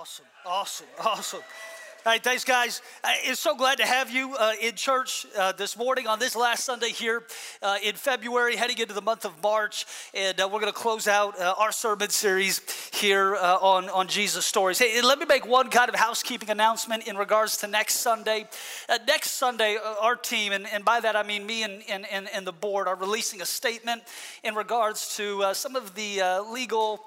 Awesome, awesome, awesome. All right, thanks, guys. Uh, it's so glad to have you uh, in church uh, this morning on this last Sunday here uh, in February, heading into the month of March. And uh, we're going to close out uh, our sermon series here on, on Jesus Stories. Hey, let me make one kind of housekeeping announcement in regards to next Sunday. next Sunday, our team, and, and by that I mean me and, and, and, and the board, are releasing a statement in regards to some of the legal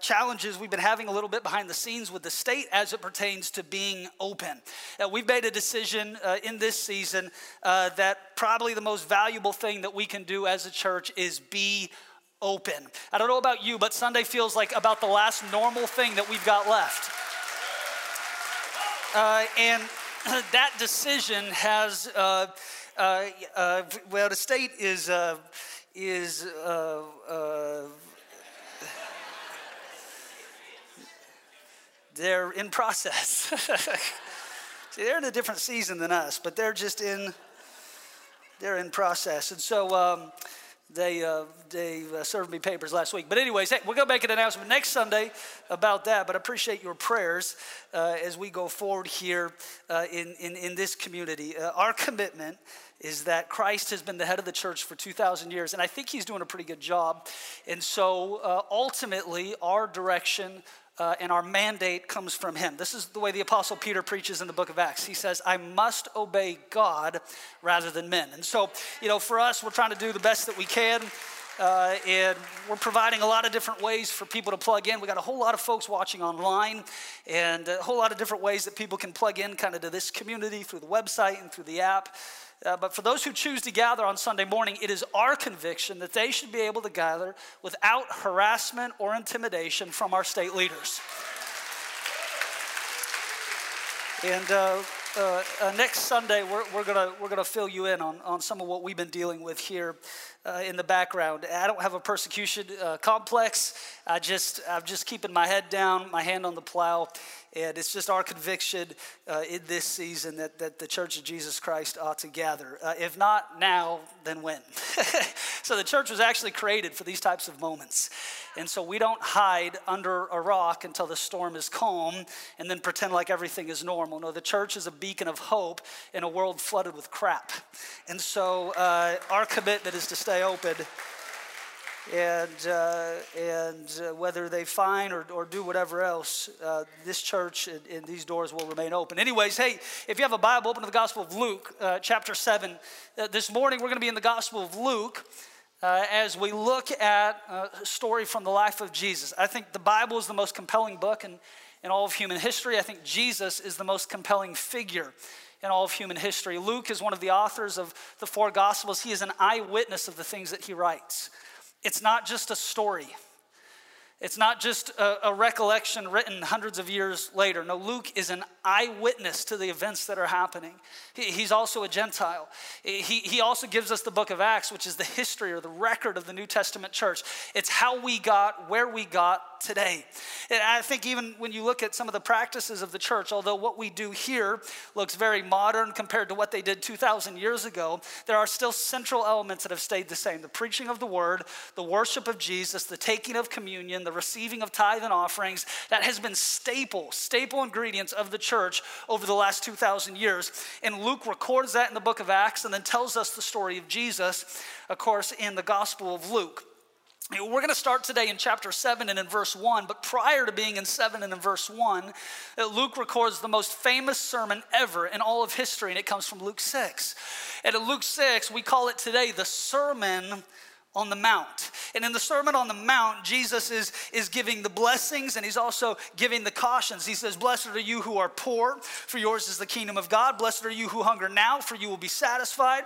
challenges we've been having a little bit behind the scenes with the state as it pertains to being open. Uh, we've made a decision uh, in this season uh, that probably the most valuable thing that we can do as a church is be open. I don't know about you, but Sunday feels like about the last normal thing that we've got left. Uh, and that decision has, uh, uh, well, the state is, is they're in process. See, they're in a different season than us, but they're just in, they're in process. And so um, they, uh, they uh, served me papers last week. But anyways, hey, going to make an announcement next Sunday about that, but I appreciate your prayers uh, as we go forward here uh, in, in, in this community. Uh, our commitment is that Christ has been the head of the church for 2,000 years, and I think he's doing a pretty good job. And so uh, ultimately, our direction uh, and our mandate comes from him. This is the way the Apostle Peter preaches in the book of Acts. He says, I must obey God rather than men. And so, you know, for us, we're trying to do the best that we can. Uh, and we're providing a lot of different ways for people to plug in. We got a whole lot of folks watching online, and a whole lot of different ways that people can plug in kind of to this community through the website and through the app. Uh, but for those who choose to gather on Sunday morning, it is our conviction that they should be able to gather without harassment or intimidation from our state leaders. And uh, uh, uh, next Sunday, we're, we're going we're gonna fill you in on, on some of what we've been dealing with here uh, in the background. I don't have a persecution uh, complex. I just, I'm just keeping my head down, my hand on the plow, and it's just our conviction uh, in this season that, that the Church of Jesus Christ ought to gather. Uh, if not now, then when? so the church was actually created for these types of moments. And so we don't hide under a rock until the storm is calm and then pretend like everything is normal. No, the church is a beacon of hope in a world flooded with crap. And so uh, our commitment is to stay open and, uh, and uh, whether they fine or, or do whatever else, uh, this church and, and, these doors will remain open. Anyways, hey, if you have a Bible, open to the Gospel of Luke, uh, chapter 7. Uh, this morning, we're going to be in the Gospel of Luke. Uh, as we look at a story from the life of Jesus, I think the Bible is the most compelling book in, in all of human history. I think Jesus is the most compelling figure in all of human history. Luke is one of the authors of the four Gospels. He is an eyewitness of the things that he writes. It's not just a story. It's not just a, a, recollection written hundreds of years later. No, Luke is an eyewitness to the events that are happening. He, he's also a Gentile. He, he also gives us the book of Acts, which is the history or the record of the New Testament church. It's how we got where we got today. And I think even when you look at some of the practices of the church, although what we do here looks very modern compared to what they did 2,000 years ago, there are still central elements that have stayed the same the preaching of the word, the worship of Jesus, the taking of communion, the receiving of tithe and offerings. That has been staple, staple ingredients of the church over the last 2,000 years. And Luke records that in the book of Acts and then tells us the story of Jesus, of course, in the Gospel of Luke. We're going to start today in chapter 7 and in verse 1, but prior to being in 7 and in verse 1, uh, Luke records the most famous sermon ever in all of history, and it comes from Luke 6. And in Luke 6, we call it today the Sermon on the Mount. And in the Sermon on the Mount, Jesus is, is giving the blessings and he's also giving the cautions. He says, Blessed are you who are poor, for yours is the kingdom of God. Blessed are you who hunger now, for you will be satisfied.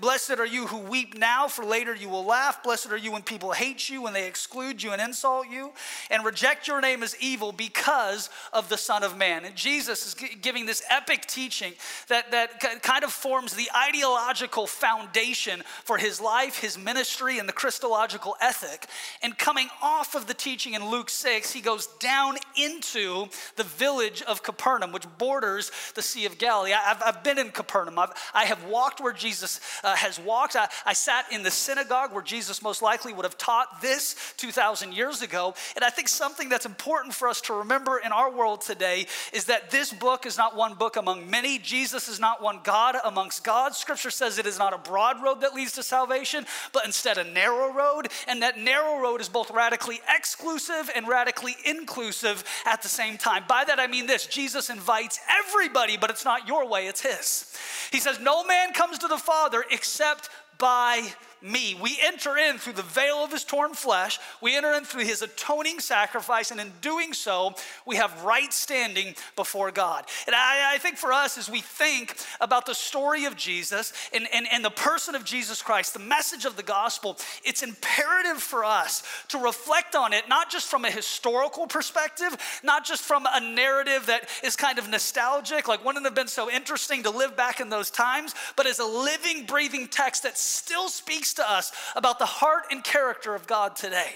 Blessed are you who weep now, for later you will laugh. Blessed are you when people hate you, when they exclude you and insult you, and reject your name as evil because of the Son of Man. And Jesus is giving this epic teaching that, that kind of forms the ideological foundation for his life, his ministry, and the Christological ethic. And coming off of the teaching in Luke 6, he goes down into the village of Capernaum, which borders the Sea of Galilee. I've, I've been in Capernaum. I've, I have walked where Jesus uh, has walked. I, I sat in the synagogue where Jesus most likely would have taught this 2,000 years ago. And I think something that's important for us to remember in our world today is that this book is not one book among many. Jesus is not one God amongst gods. Scripture says it is not a broad road that leads to salvation, but instead a narrow road. And that narrow road is both radically exclusive and radically inclusive at the same time. By that I mean this Jesus invites everybody, but it's not your way, it's His. He says, No man comes to the Father except by me. We enter in through the veil of his torn flesh. We enter in through his atoning sacrifice, and in doing so, we have right standing before God. And I, I think for us, as we think about the story of Jesus and, and, and the person of Jesus Christ, the message of the gospel, it's imperative for us to reflect on it, not just from a historical perspective, not just from a narrative that is kind of nostalgic, like wouldn't have been so interesting to live back in those times, but as a living, breathing text that still speaks speaks to us about the heart and character of God today.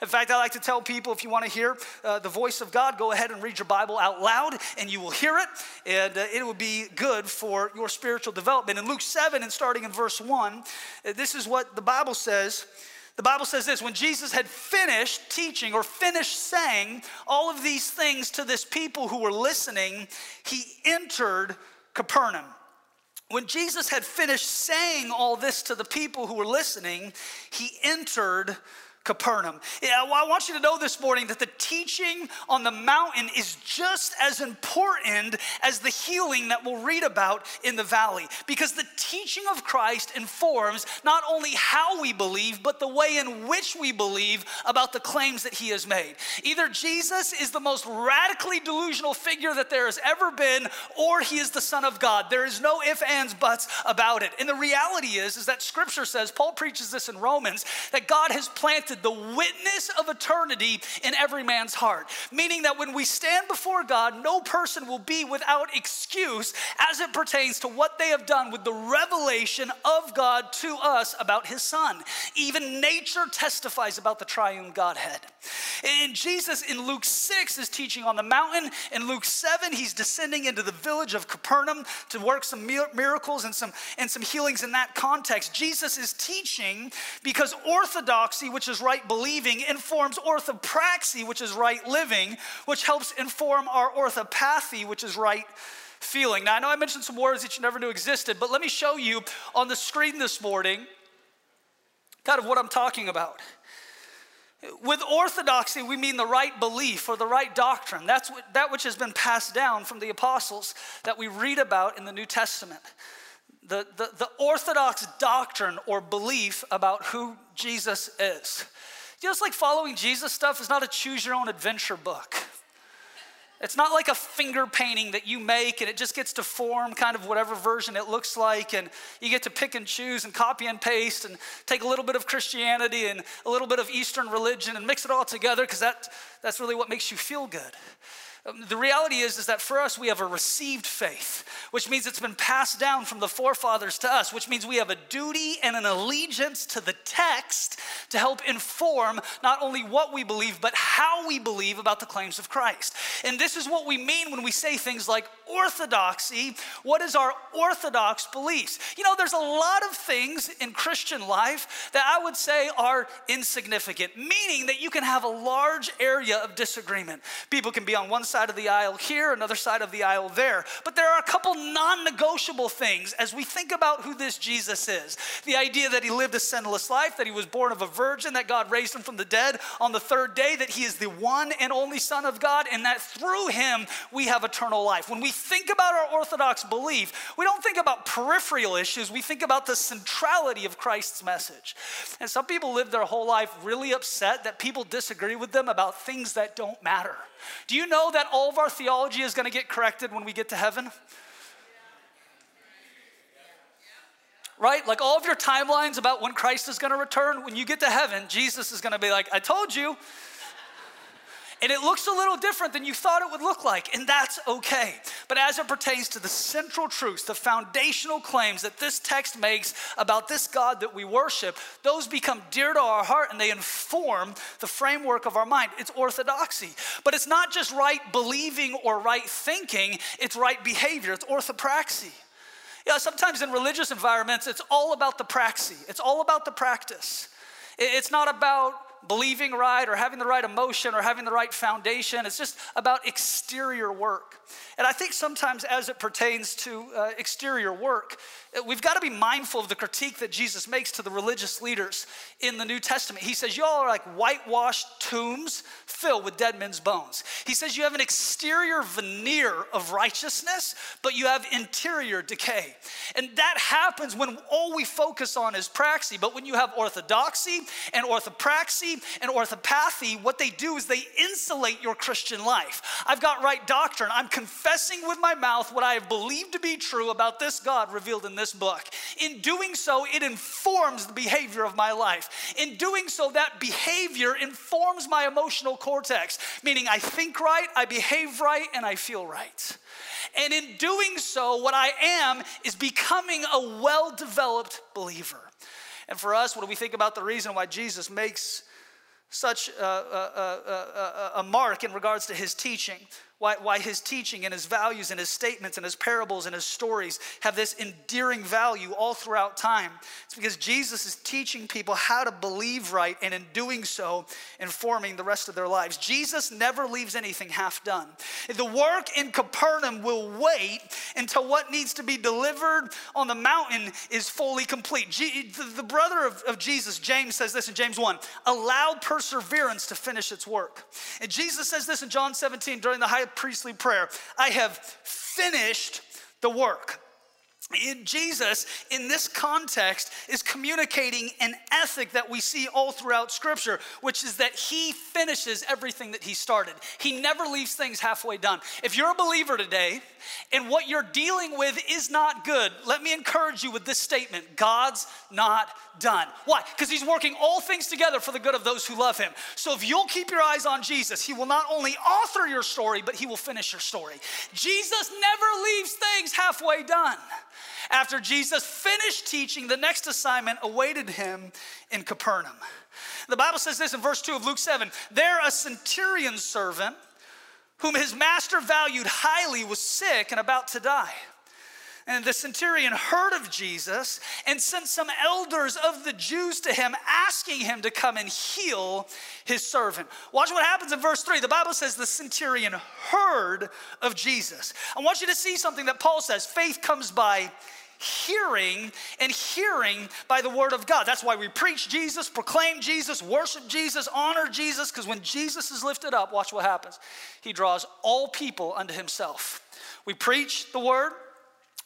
In fact, I like to tell people if you want to hear uh, the voice of God, go ahead and read your Bible out loud and you will hear it, and uh, it will be good for your spiritual development. In Luke 7, and starting in verse 1, uh, this is what the Bible says. The Bible says this when Jesus had finished teaching or finished saying all of these things to this people who were listening, he entered Capernaum. When Jesus had finished saying all this to the people who were listening, he entered Capernaum. I want you to know this morning that the teaching on the mountain is just as important as the healing that we'll read about in the valley. Because the teaching of Christ informs not only how we believe, but the way in which we believe about the claims that he has made. Either Jesus is the most radically delusional figure that there has ever been, or he is the Son of God. There is no ifs, ands, buts about it. And the reality is, is that scripture says, Paul preaches this in Romans, that God has planted planted the witness of eternity in every man's heart. Meaning that when we stand before God, no person will be without excuse as it pertains to what they have done with the revelation of God to us about his son. Even nature testifies about the triune Godhead. And Jesus in Luke 6 is teaching on the mountain. In Luke 7, he's descending into the village of Capernaum to work some miracles and some, and some healings in that context. Jesus is teaching because orthodoxy, which is right believing, informs orthopraxy, which is right living, which helps inform our orthopathy, which is right feeling. Now, I know I mentioned some words that you never knew existed, but let me show you on the screen this morning kind of what I'm talking about. With orthodoxy, we mean the right belief or the right doctrine. That's what, that which has been passed down from the apostles that we read about in the New Testament. The, the, the orthodox doctrine or belief about who Jesus is. Just like following Jesus stuff is not a choose your own adventure book. It's not like a finger painting that you make and it just gets to form kind of whatever version it looks like, and you get to pick and choose and copy and paste and take a little bit of Christianity and a little bit of Eastern religion and mix it all together because that, that's really what makes you feel good. Um, the reality is, is that for us, we have a received faith, which means it's been passed down from the forefathers to us, which means we have a duty and an allegiance to the text to help inform not only what we believe, but how we believe about the claims of Christ. And this is what we mean when we say things like orthodoxy. What is our orthodox beliefs? You know, there's a lot of things in Christian life that I would say are insignificant, meaning that you can have a large area of disagreement. People can be on one side of the aisle here, another side of the aisle there. But there are a couple non negotiable things as we think about who this Jesus is. The idea that he lived a sinless life, that he was born of a virgin, that God raised him from the dead on the third day, that he is the one and only Son of God, and that through him we have eternal life. When we think about our Orthodox belief, we don't think about peripheral issues, we think about the centrality of Christ's message. And some people live their whole life really upset that people disagree with them about things that don't matter. Do you know that all of our theology is going to get corrected when we get to heaven? Right? Like all of your timelines about when Christ is going to return, when you get to heaven, Jesus is going to be like, I told you. And it looks a little different than you thought it would look like, and that's okay. But as it pertains to the central truths, the foundational claims that this text makes about this God that we worship, those become dear to our heart and they inform the framework of our mind. It's orthodoxy. But it's not just right believing or right thinking, it's right behavior, it's orthopraxy. Yeah, sometimes in religious environments, it's all about the praxis, it's all about the practice. It's not about believing right or having the right emotion or having the right foundation. It's just about exterior work. And I think sometimes, as it pertains to uh, exterior work, we've got to be mindful of the critique that Jesus makes to the religious leaders in the New Testament. He says, Y'all are like whitewashed tombs filled with dead men's bones. He says, You have an exterior veneer of righteousness, but you have interior decay. And that happens when all we focus on is praxis. But when you have orthodoxy and orthopraxy and orthopathy, what they do is they insulate your Christian life. I've got right doctrine. I'm confessing with my mouth what I have believed to be true about this God revealed in this book. In doing so, it informs the behavior of my life. In doing so, that behavior informs my emotional cortex, meaning I think right, I behave right, and I feel right. And in doing so, what I am is becoming a well developed believer. And for us, what do we think about the reason why Jesus makes such a, a, a, a, mark in regards to his teaching? Why, why his teaching and his values and his statements and his parables and his stories have this endearing value all throughout time. It's because Jesus is teaching people how to believe right and in doing so, informing the rest of their lives. Jesus never leaves anything half done. The work in Capernaum will wait until what needs to be delivered on the mountain is fully complete. the brother of, of Jesus, James, says this in James 1 allow perseverance to finish its work. And Jesus says this in John 17 during the high priestly prayer. I have finished the work. Jesus, in this context, is communicating an ethic that we see all throughout Scripture, which is that He finishes everything that He started. He never leaves things halfway done. If you're a believer today and what you're dealing with is not good, let me encourage you with this statement God's not done. Why? Because He's working all things together for the good of those who love Him. So if you'll keep your eyes on Jesus, He will not only author your story, but He will finish your story. Jesus never leaves things halfway done. After Jesus finished teaching, the next assignment awaited him in Capernaum. The Bible says this in verse 2 of Luke 7 There, a centurion servant whom his master valued highly was sick and about to die. And the centurion heard of Jesus and sent some elders of the Jews to him, asking him to come and heal his servant. Watch what happens in verse 3. The Bible says the centurion heard of Jesus. I want you to see something that Paul says faith comes by hearing and hearing by the word of God. That's why we preach Jesus, proclaim Jesus, worship Jesus, honor Jesus, because when Jesus is lifted up, watch what happens. He draws all people unto himself. We preach the word,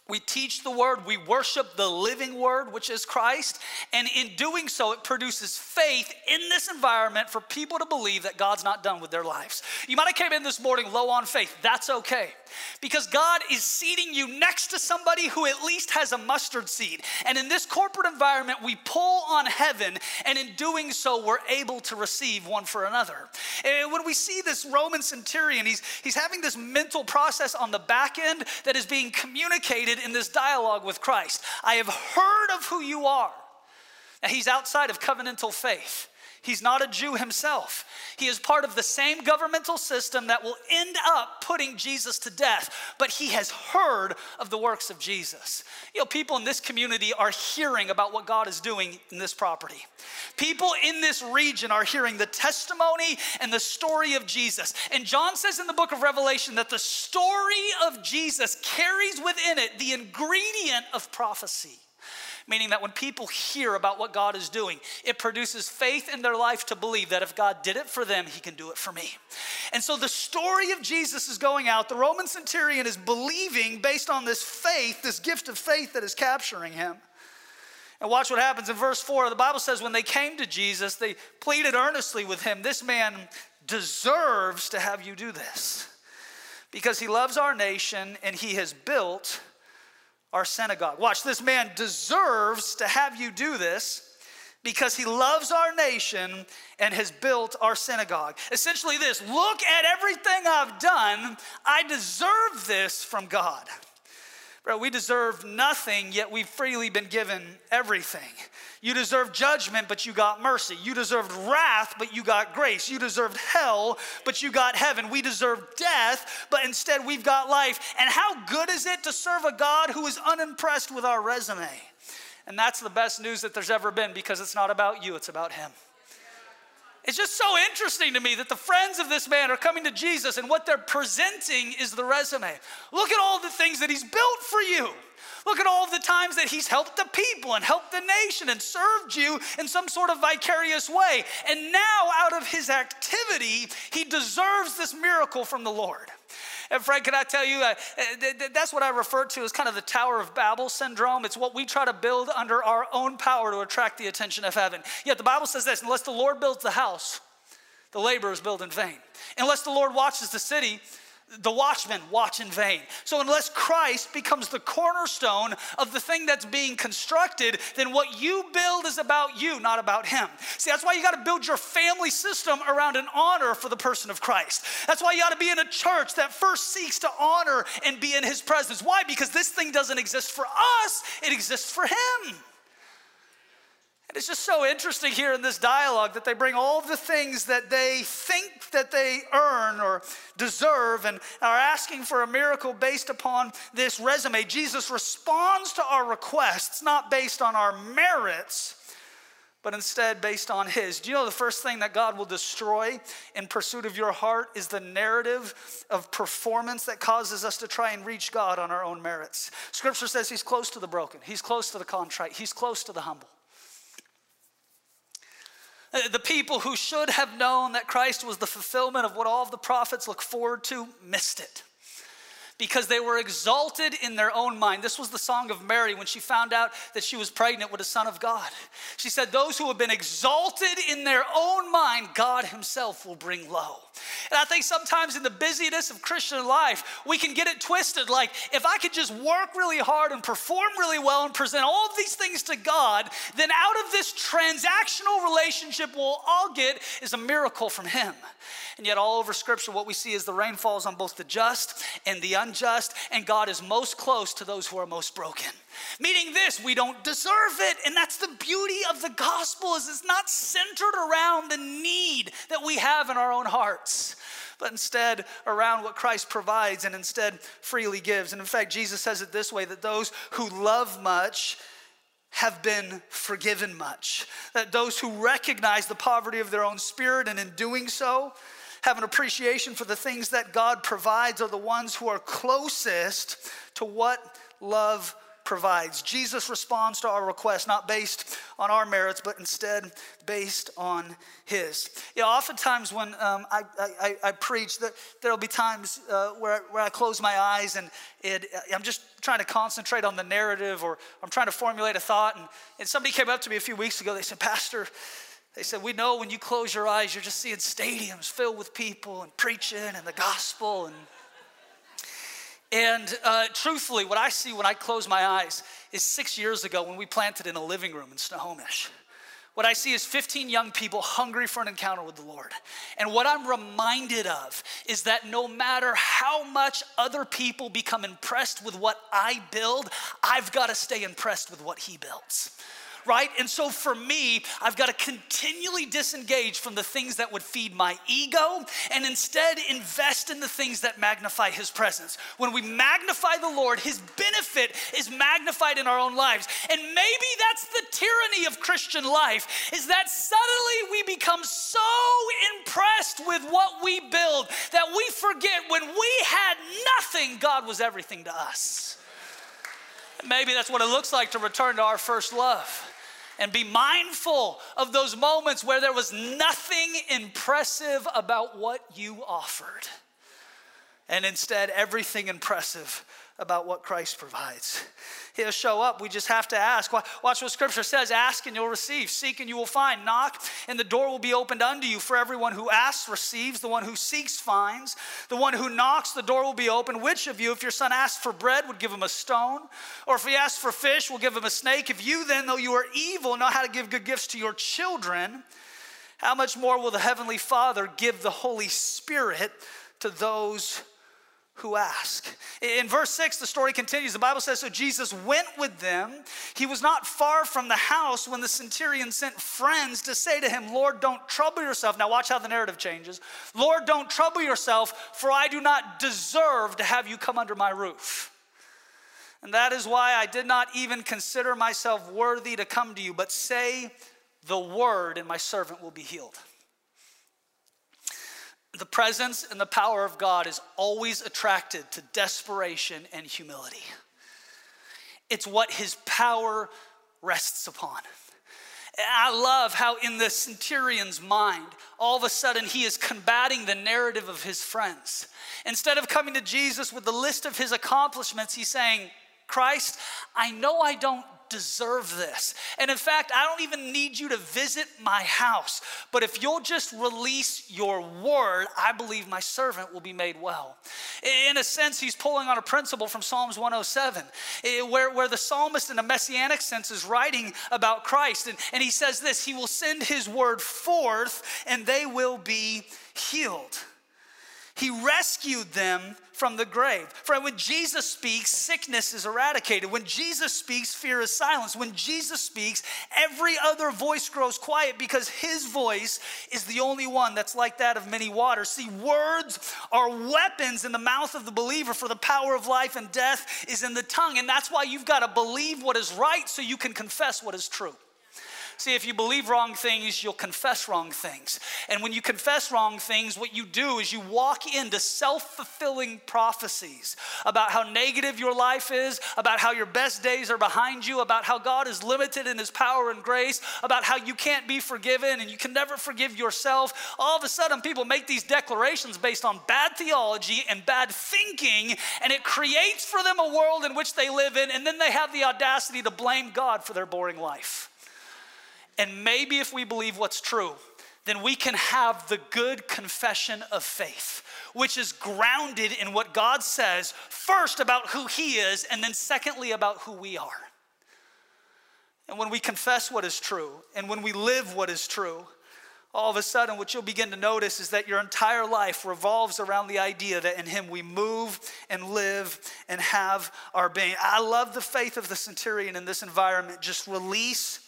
we teach the word, we worship the living word, which is Christ. And in doing so, it produces faith in this environment for people to believe that God's not done with their lives. You might have came in this morning low on faith. That's okay. Because God is seating you next to somebody who at least has a mustard seed. And in this corporate environment, we pull on heaven, and in doing so, we're able to receive one for another. And when we see this Roman centurion, he's, he's having this mental process on the back end that is being communicated in this dialogue with Christ. I have heard of who you are. Now, he's outside of covenantal faith. He's not a Jew himself. He is part of the same governmental system that will end up putting Jesus to death, but he has heard of the works of Jesus. You know, people in this community are hearing about what God is doing in this property. People in this region are hearing the testimony and the story of Jesus. And John says in the book of Revelation that the story of Jesus carries within it the ingredient of prophecy meaning that when people hear about what God is doing, it produces faith in their life to believe that if God did it for them, He can do it for me. And so the story of Jesus is going out. The Roman centurion is believing based on this faith, this gift of faith that is capturing him. And watch what happens in verse 4. The Bible says, when they came to Jesus, they pleaded earnestly with him, This man deserves to have you do this because he loves our nation and he has built our synagogue. Watch, this man deserves to have you do this because he loves our nation and has built our synagogue. Essentially, this look at everything I've done. I deserve this from God. We deserve nothing, yet we've freely been given everything. You deserve judgment, but you got mercy. You deserved wrath, but you got grace. You deserved hell, but you got heaven. We deserve death, but instead we've got life. And how good is it to serve a God who is unimpressed with our resume? And that's the best news that there's ever been because it's not about you, it's about Him. It's just so interesting to me that the friends of this man are coming to Jesus and what they're presenting is the resume. Look at all the things that he's built for you. Look at all the times that he's helped the people and helped the nation and served you in some sort of vicarious way. And now, out of his activity, he deserves this miracle from the Lord. And Frank, can I tell you, uh, that's what I refer to as kind of the Tower of Babel syndrome. It's what we try to build under our own power to attract the attention of heaven. Yet the Bible says this unless the Lord builds the house, the laborers build in vain. Unless the Lord watches the city, the watchmen watch in vain. So, unless Christ becomes the cornerstone of the thing that's being constructed, then what you build is about you, not about Him. See, that's why you got to build your family system around an honor for the person of Christ. That's why you got to be in a church that first seeks to honor and be in His presence. Why? Because this thing doesn't exist for us, it exists for Him. And it's just so interesting here in this dialogue that they bring all the things that they think that they earn or deserve and are asking for a miracle based upon this resume. Jesus responds to our requests not based on our merits, but instead based on His. Do you know the first thing that God will destroy in pursuit of your heart is the narrative of performance that causes us to try and reach God on our own merits? Scripture says He's close to the broken, He's close to the contrite, He's close to the humble. Uh, the people who should have known that Christ was the fulfillment of what all of the prophets look forward to missed it because they were exalted in their own mind. This was the song of Mary when she found out that she was pregnant with a son of God. She said, Those who have been exalted in their own mind, God Himself will bring low. And I think sometimes in the busyness of Christian life, we can get it twisted. Like, if I could just work really hard and perform really well and present all of these things to God, then out of this transactional relationship, we'll all get is a miracle from Him. And yet, all over Scripture, what we see is the rain falls on both the just and the unjust, and God is most close to those who are most broken. Meaning this, we don't deserve it. And that's the beauty of the gospel is it's not centered around the need that we have in our own hearts but instead around what Christ provides and instead freely gives. And in fact, Jesus says it this way that those who love much have been forgiven much. That those who recognize the poverty of their own spirit and in doing so have an appreciation for the things that God provides are the ones who are closest to what love provides. Jesus responds to our request not based on our merits, but instead based on His. You know, oftentimes when um, I, I, I, preach, that there'll be times uh, where, where I close my eyes and it, I'm just trying to concentrate on the narrative or I'm trying to formulate a thought. And, and somebody came up to me a few weeks ago. They said, Pastor, they said, We know when you close your eyes, you're just seeing stadiums filled with people and preaching and the gospel and and uh, truthfully, what I see when I close my eyes is six years ago when we planted in a living room in Snohomish. What I see is 15 young people hungry for an encounter with the Lord. And what I'm reminded of is that no matter how much other people become impressed with what I build, I've got to stay impressed with what He builds right? And so for me, I've got to continually disengage from the things that would feed my ego and instead invest in the things that magnify His presence. When we magnify the Lord, His benefit is magnified in our own lives. And maybe that's the tyranny of Christian life, is that suddenly we become so impressed with what we build that we forget when we had nothing, God was everything to us. Maybe that's what it looks like to return to our first love and be mindful of those moments where there was nothing impressive about what you offered. and instead everything impressive about what Christ provides. He'll show up. We just have to ask. Watch what scripture says ask and you'll receive, seek and you will find, knock and the door will be opened unto you. For everyone who asks receives, the one who seeks finds, the one who knocks, the door will be open. Which of you, if your son asks for bread, would give him a stone? Or if he asks for fish, will give him a snake? If you then, though you are evil, know how to give good gifts to your children, how much more will the Heavenly Father give the Holy Spirit to those who ask. In verse 6, the story continues. The Bible says So Jesus went with them. He was not far from the house when the centurion sent friends to say to him, Lord, don't trouble yourself. Now, watch how the narrative changes. Lord, don't trouble yourself, for I do not deserve to have you come under my roof. And that is why I did not even consider myself worthy to come to you, but say the word, and my servant will be healed. The presence and the power of God is always attracted to desperation and humility. It's what his power rests upon. I love how, in the centurion's mind, all of a sudden he is combating the narrative of his friends. Instead of coming to Jesus with the list of his accomplishments, he's saying, Christ, I know I don't deserve this. And in fact, I don't even need you to visit my house. But if you'll just release your word, I believe my servant will be made well. In a sense, he's pulling on a principle from Psalms 107, eh, where, where the psalmist, in a messianic sense, is writing about Christ. And, and he says this He will send his word forth, and they will be healed. He rescued them from the grave. Friend, when Jesus speaks, sickness is eradicated. When Jesus speaks, fear is silenced. When Jesus speaks, every other voice grows quiet because his voice is the only one that's like that of many waters. See, words are weapons in the mouth of the believer, for the power of life and death is in the tongue. And that's why you've got to believe what is right so you can confess what is true. See, if you believe wrong things, you'll confess wrong things. And when you confess wrong things, what you do is you walk into self fulfilling prophecies about how negative your life is, about how your best days are behind you, about how God is limited in his power and grace, about how you can't be forgiven and you can never forgive yourself. All of a sudden, people make these declarations based on bad theology and bad thinking, and it creates for them a world in which they live in, and then they have the audacity to blame God for their boring life. And maybe if we believe what's true, then we can have the good confession of faith, which is grounded in what God says, first about who He is, and then secondly about who we are. And when we confess what is true, and when we live what is true, all of a sudden, what you'll begin to notice is that your entire life revolves around the idea that in Him we move and live and have our being. I love the faith of the centurion in this environment. Just release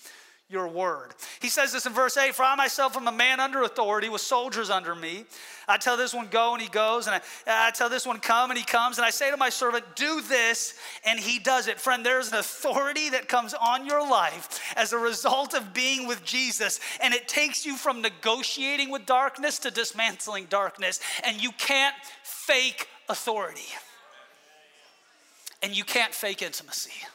your word. He says this in verse 8 For I myself am a man under authority with soldiers under me. I tell this one, go, and he goes. And I, I, tell this one, come, and he comes. And I say to my servant, do this, and he does it. Friend, there's an authority that comes on your life as a result of being with Jesus. And it takes you from negotiating with darkness to dismantling darkness. And you can't fake authority. And you can't fake intimacy.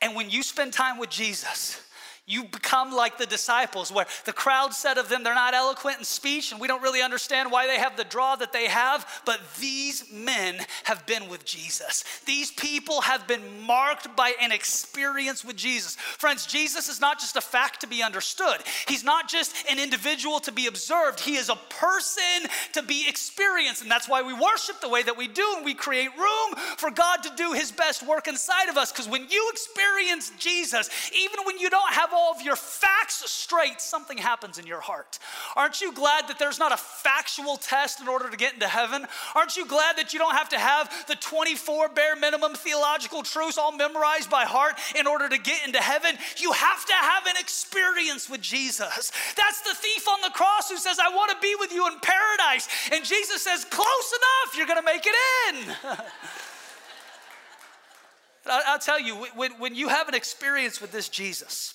And when you spend time with Jesus, you become like the disciples, where the crowd said of them, they're not eloquent in speech, and we don't really understand why they have the draw that they have, but these men have been with Jesus. These people have been marked by an experience with Jesus. Friends, Jesus is not just a fact to be understood, He's not just an individual to be observed, He is a person to be experienced. And that's why we worship the way that we do, and we create room for God to do His best work inside of us. Because when you experience Jesus, even when you don't have all of your facts straight, something happens in your heart. Aren't you glad that there's not a factual test in order to get into heaven? Aren't you glad that you don't have to have the 24 bare minimum theological truths all memorized by heart in order to get into heaven? You have to have an experience with Jesus. That's the thief on the cross who says, I want to be with you in paradise. And Jesus says, Close enough, you're going to make it in. I'll tell you, when, when you have an experience with this Jesus,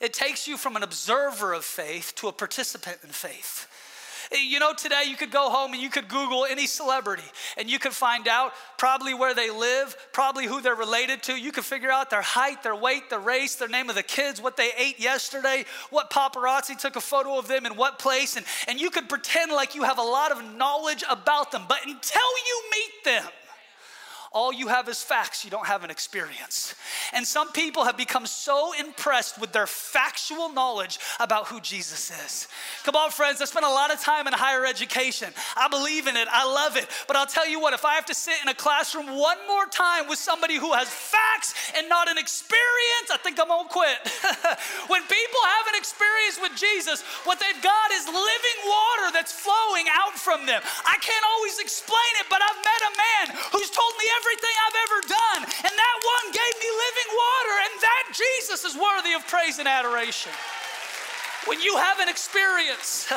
it takes you from an observer of faith to a participant in faith. Eh, you know, today you could go home and you could Google any celebrity and you could find out probably where they live, probably who they're related to. You could figure out their height, their weight, their race, their name of the kids, what they ate yesterday, what paparazzi took a photo of them in what place. And, and you could pretend like you have a lot of knowledge about them. But until you meet them, all you have is facts, you don't have an experience. And some people have become so impressed with their factual knowledge about who Jesus is. Come on, friends, I spent a lot of time in higher education. I believe in it, I love it. But I'll tell you what, if I have to sit in a classroom one more time with somebody who has facts and not an experience, I think I'm gonna quit. when people have an experience with Jesus, what they've got is living water that's flowing out from them. I can't always explain it, but I've met a man who's told me everything I've ever done. And that one gave me living water, and that Jesus is worthy of praise and adoration. When you have an experience,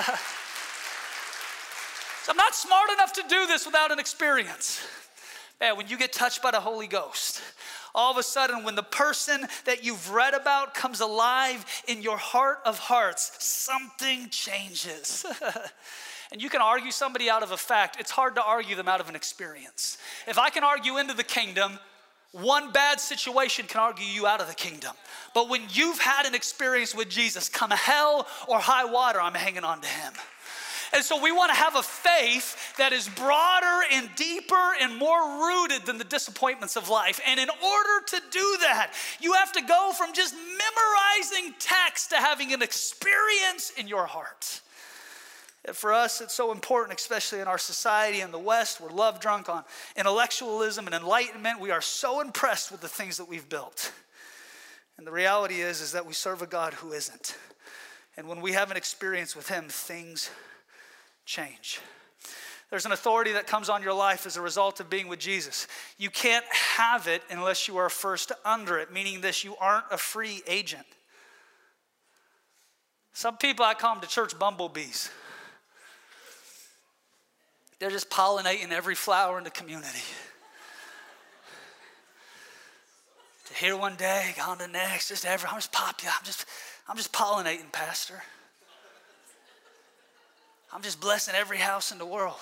so I'm not smart enough to do this without an experience. Man, when you get touched by the Holy Ghost, all of a sudden, when the person that you've read about comes alive in your heart of hearts, something changes. and you can argue somebody out of a fact, it's hard to argue them out of an experience. If I can argue into the kingdom, one bad situation can argue you out of the kingdom. But when you've had an experience with Jesus, come hell or high water, I'm hanging on to him. And so we want to have a faith that is broader and deeper and more rooted than the disappointments of life. And in order to do that, you have to go from just memorizing text to having an experience in your heart. For us, it's so important, especially in our society in the West. We're love drunk on intellectualism and enlightenment. We are so impressed with the things that we've built. And the reality is, is that we serve a God who isn't. And when we have an experience with Him, things change. There's an authority that comes on your life as a result of being with Jesus. You can't have it unless you are first under it, meaning this you aren't a free agent. Some people I call them to church bumblebees. They're just pollinating every flower in the community. to here one day, gone to next, just every, I'm just popular. I'm just, I'm just pollinating, Pastor. I'm just blessing every house in the world.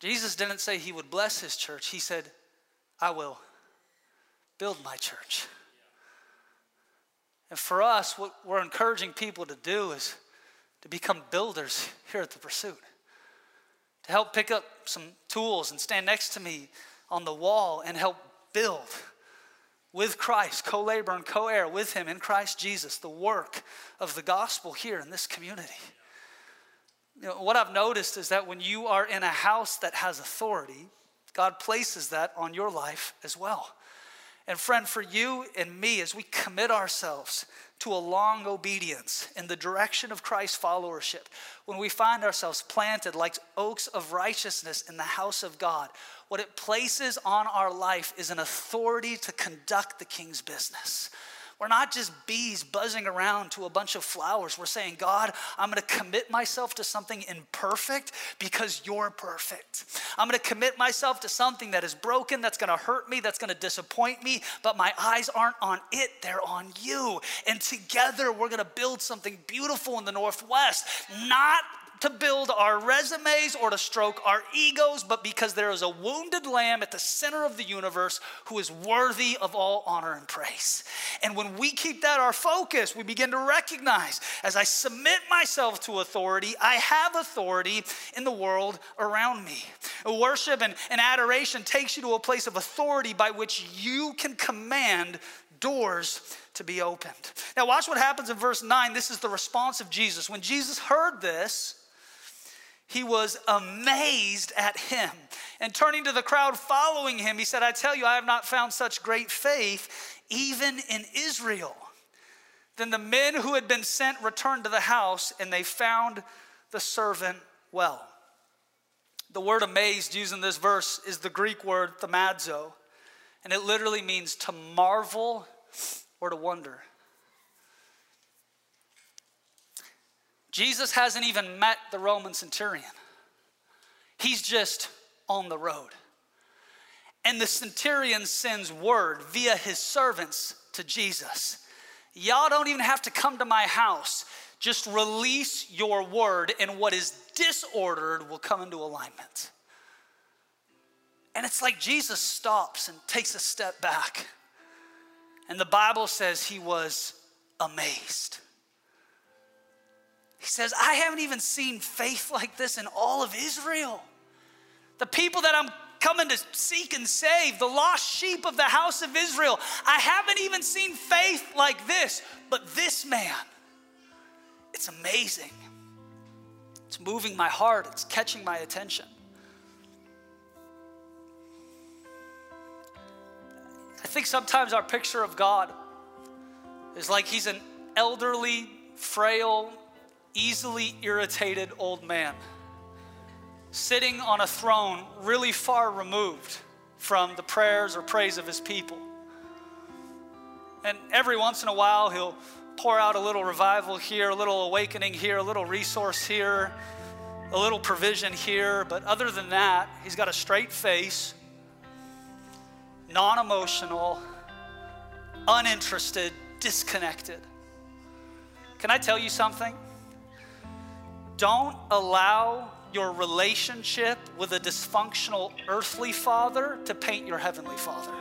Jesus didn't say he would bless his church. He said, I will build my church. And for us, what we're encouraging people to do is to become builders here at the Pursuit, to help pick up some tools and stand next to me on the wall and help build with Christ, co labor and co heir with Him in Christ Jesus, the work of the gospel here in this community. You know, what I've noticed is that when you are in a house that has authority, God places that on your life as well. And friend, for you and me, as we commit ourselves to a long obedience in the direction of Christ's followership, when we find ourselves planted like oaks of righteousness in the house of God, what it places on our life is an authority to conduct the king's business. We're not just bees buzzing around to a bunch of flowers. We're saying, God, I'm going to commit myself to something imperfect because you're perfect. I'm going to commit myself to something that is broken, that's going to hurt me, that's going to disappoint me, but my eyes aren't on it, they're on you. And together we're going to build something beautiful in the Northwest, not to build our resumes or to stroke our egos, but because there is a wounded lamb at the center of the universe who is worthy of all honor and praise. And when we keep that our focus, we begin to recognize as I submit myself to authority, I have authority in the world around me. Worship and, and adoration takes you to a place of authority by which you can command doors to be opened. Now, watch what happens in verse 9. This is the response of Jesus. When Jesus heard this, he was amazed at him. And turning to the crowd following him, he said, I tell you, I have not found such great faith even in Israel. Then the men who had been sent returned to the house, and they found the servant well. The word amazed used in this verse is the Greek word thaumazo, and it literally means to marvel or to wonder. Jesus hasn't even met the Roman centurion, he's just on the road. And the centurion sends word via his servants to Jesus Y'all don't even have to come to my house. Just release your word, and what is disordered will come into alignment. And it's like Jesus stops and takes a step back. And the Bible says he was amazed. He says, I haven't even seen faith like this in all of Israel. The people that I'm coming to seek and save, the lost sheep of the house of Israel, I haven't even seen faith like this. But this man, it's amazing. It's moving my heart, it's catching my attention. I think sometimes our picture of God is like he's an elderly, frail, easily irritated old man sitting on a throne really far removed from the prayers or praise of his people. And every once in a while, he'll pour out a little revival here, a little awakening here, a little resource here, a little provision here. But other than that, he's got a straight face, non emotional, uninterested, disconnected. Can I tell you something? Don't allow your relationship with a dysfunctional earthly father to paint your heavenly father.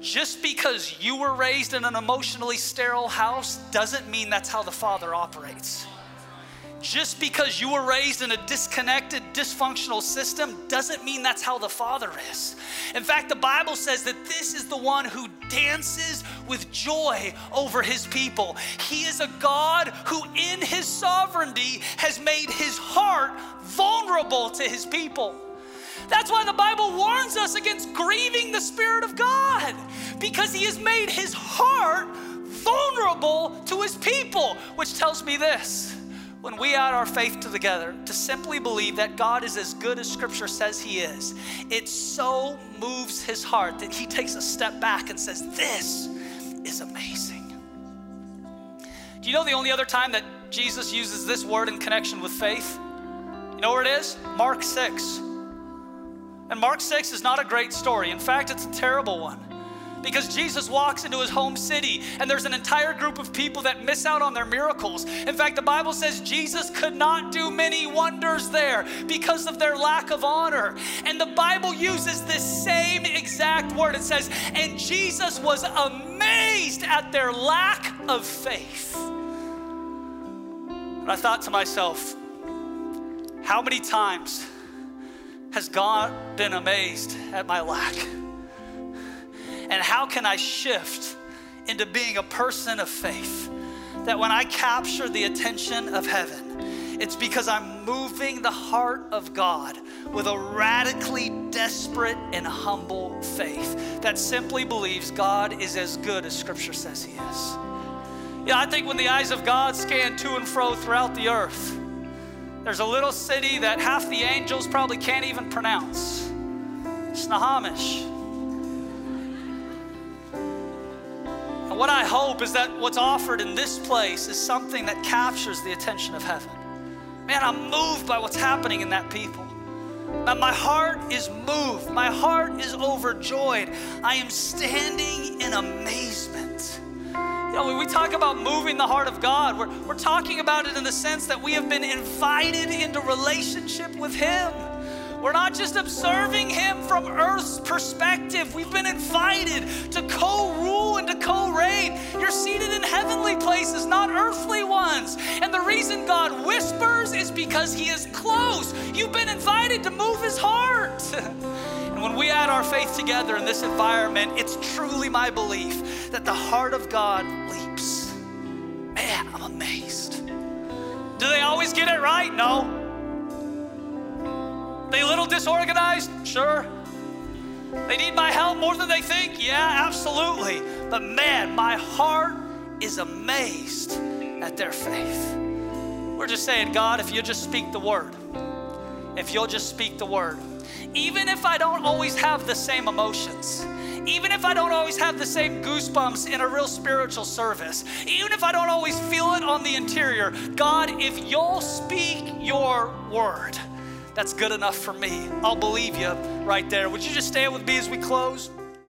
Just because you were raised in an emotionally sterile house doesn't mean that's how the father operates. Just because you were raised in a disconnected, dysfunctional system doesn't mean that's how the Father is. In fact, the Bible says that this is the one who dances with joy over his people. He is a God who, in his sovereignty, has made his heart vulnerable to his people. That's why the Bible warns us against grieving the Spirit of God, because He has made His heart vulnerable to His people, which tells me this when we add our faith together to simply believe that God is as good as Scripture says He is, it so moves His heart that He takes a step back and says, This is amazing. Do you know the only other time that Jesus uses this word in connection with faith? You know where it is? Mark 6. And Mark 6 is not a great story. In fact, it's a terrible one because Jesus walks into his home city and there's an entire group of people that miss out on their miracles. In fact, the Bible says Jesus could not do many wonders there because of their lack of honor. And the Bible uses this same exact word. It says, and Jesus was amazed at their lack of faith. And I thought to myself, how many times has God been amazed at my lack? And how can I shift into being a person of faith? That when I capture the attention of heaven, it's because I'm moving the heart of God with a radically desperate and humble faith that simply believes God is as good as Scripture says He is. Yeah, I think when the eyes of God scan to and fro throughout the earth, there's a little city that half the angels probably can't even pronounce Snohomish. What I hope is that what's offered in this place is something that captures the attention of heaven. Man, I'm moved by what's happening in that people. Man, my heart is moved. My heart is overjoyed. I am standing in amazement. You know, when we talk about moving the heart of God, we're, we're talking about it in the sense that we have been invited into relationship with Him. We're not just observing Him from earth's perspective. We've been invited to co rule and to co reign. You're seated in heavenly places, not earthly ones. And the reason God whispers is because He is close. You've been invited to move His heart. and when we add our faith together in this environment, it's truly my belief that the heart of God leaps. Man, I'm amazed. Do they always get it right? No. They a little disorganized? Sure. They need my help more than they think? Yeah, absolutely. But man, my heart is amazed at their faith. We're just saying, God, if you'll just speak the word, if you'll just speak the word, even if I don't always have the same emotions, even if I don't always have the same goosebumps in a real spiritual service, even if I don't always feel it on the interior, God, if you'll speak your word, that's good enough for me. I'll believe you right there. Would you just stand with me as we close?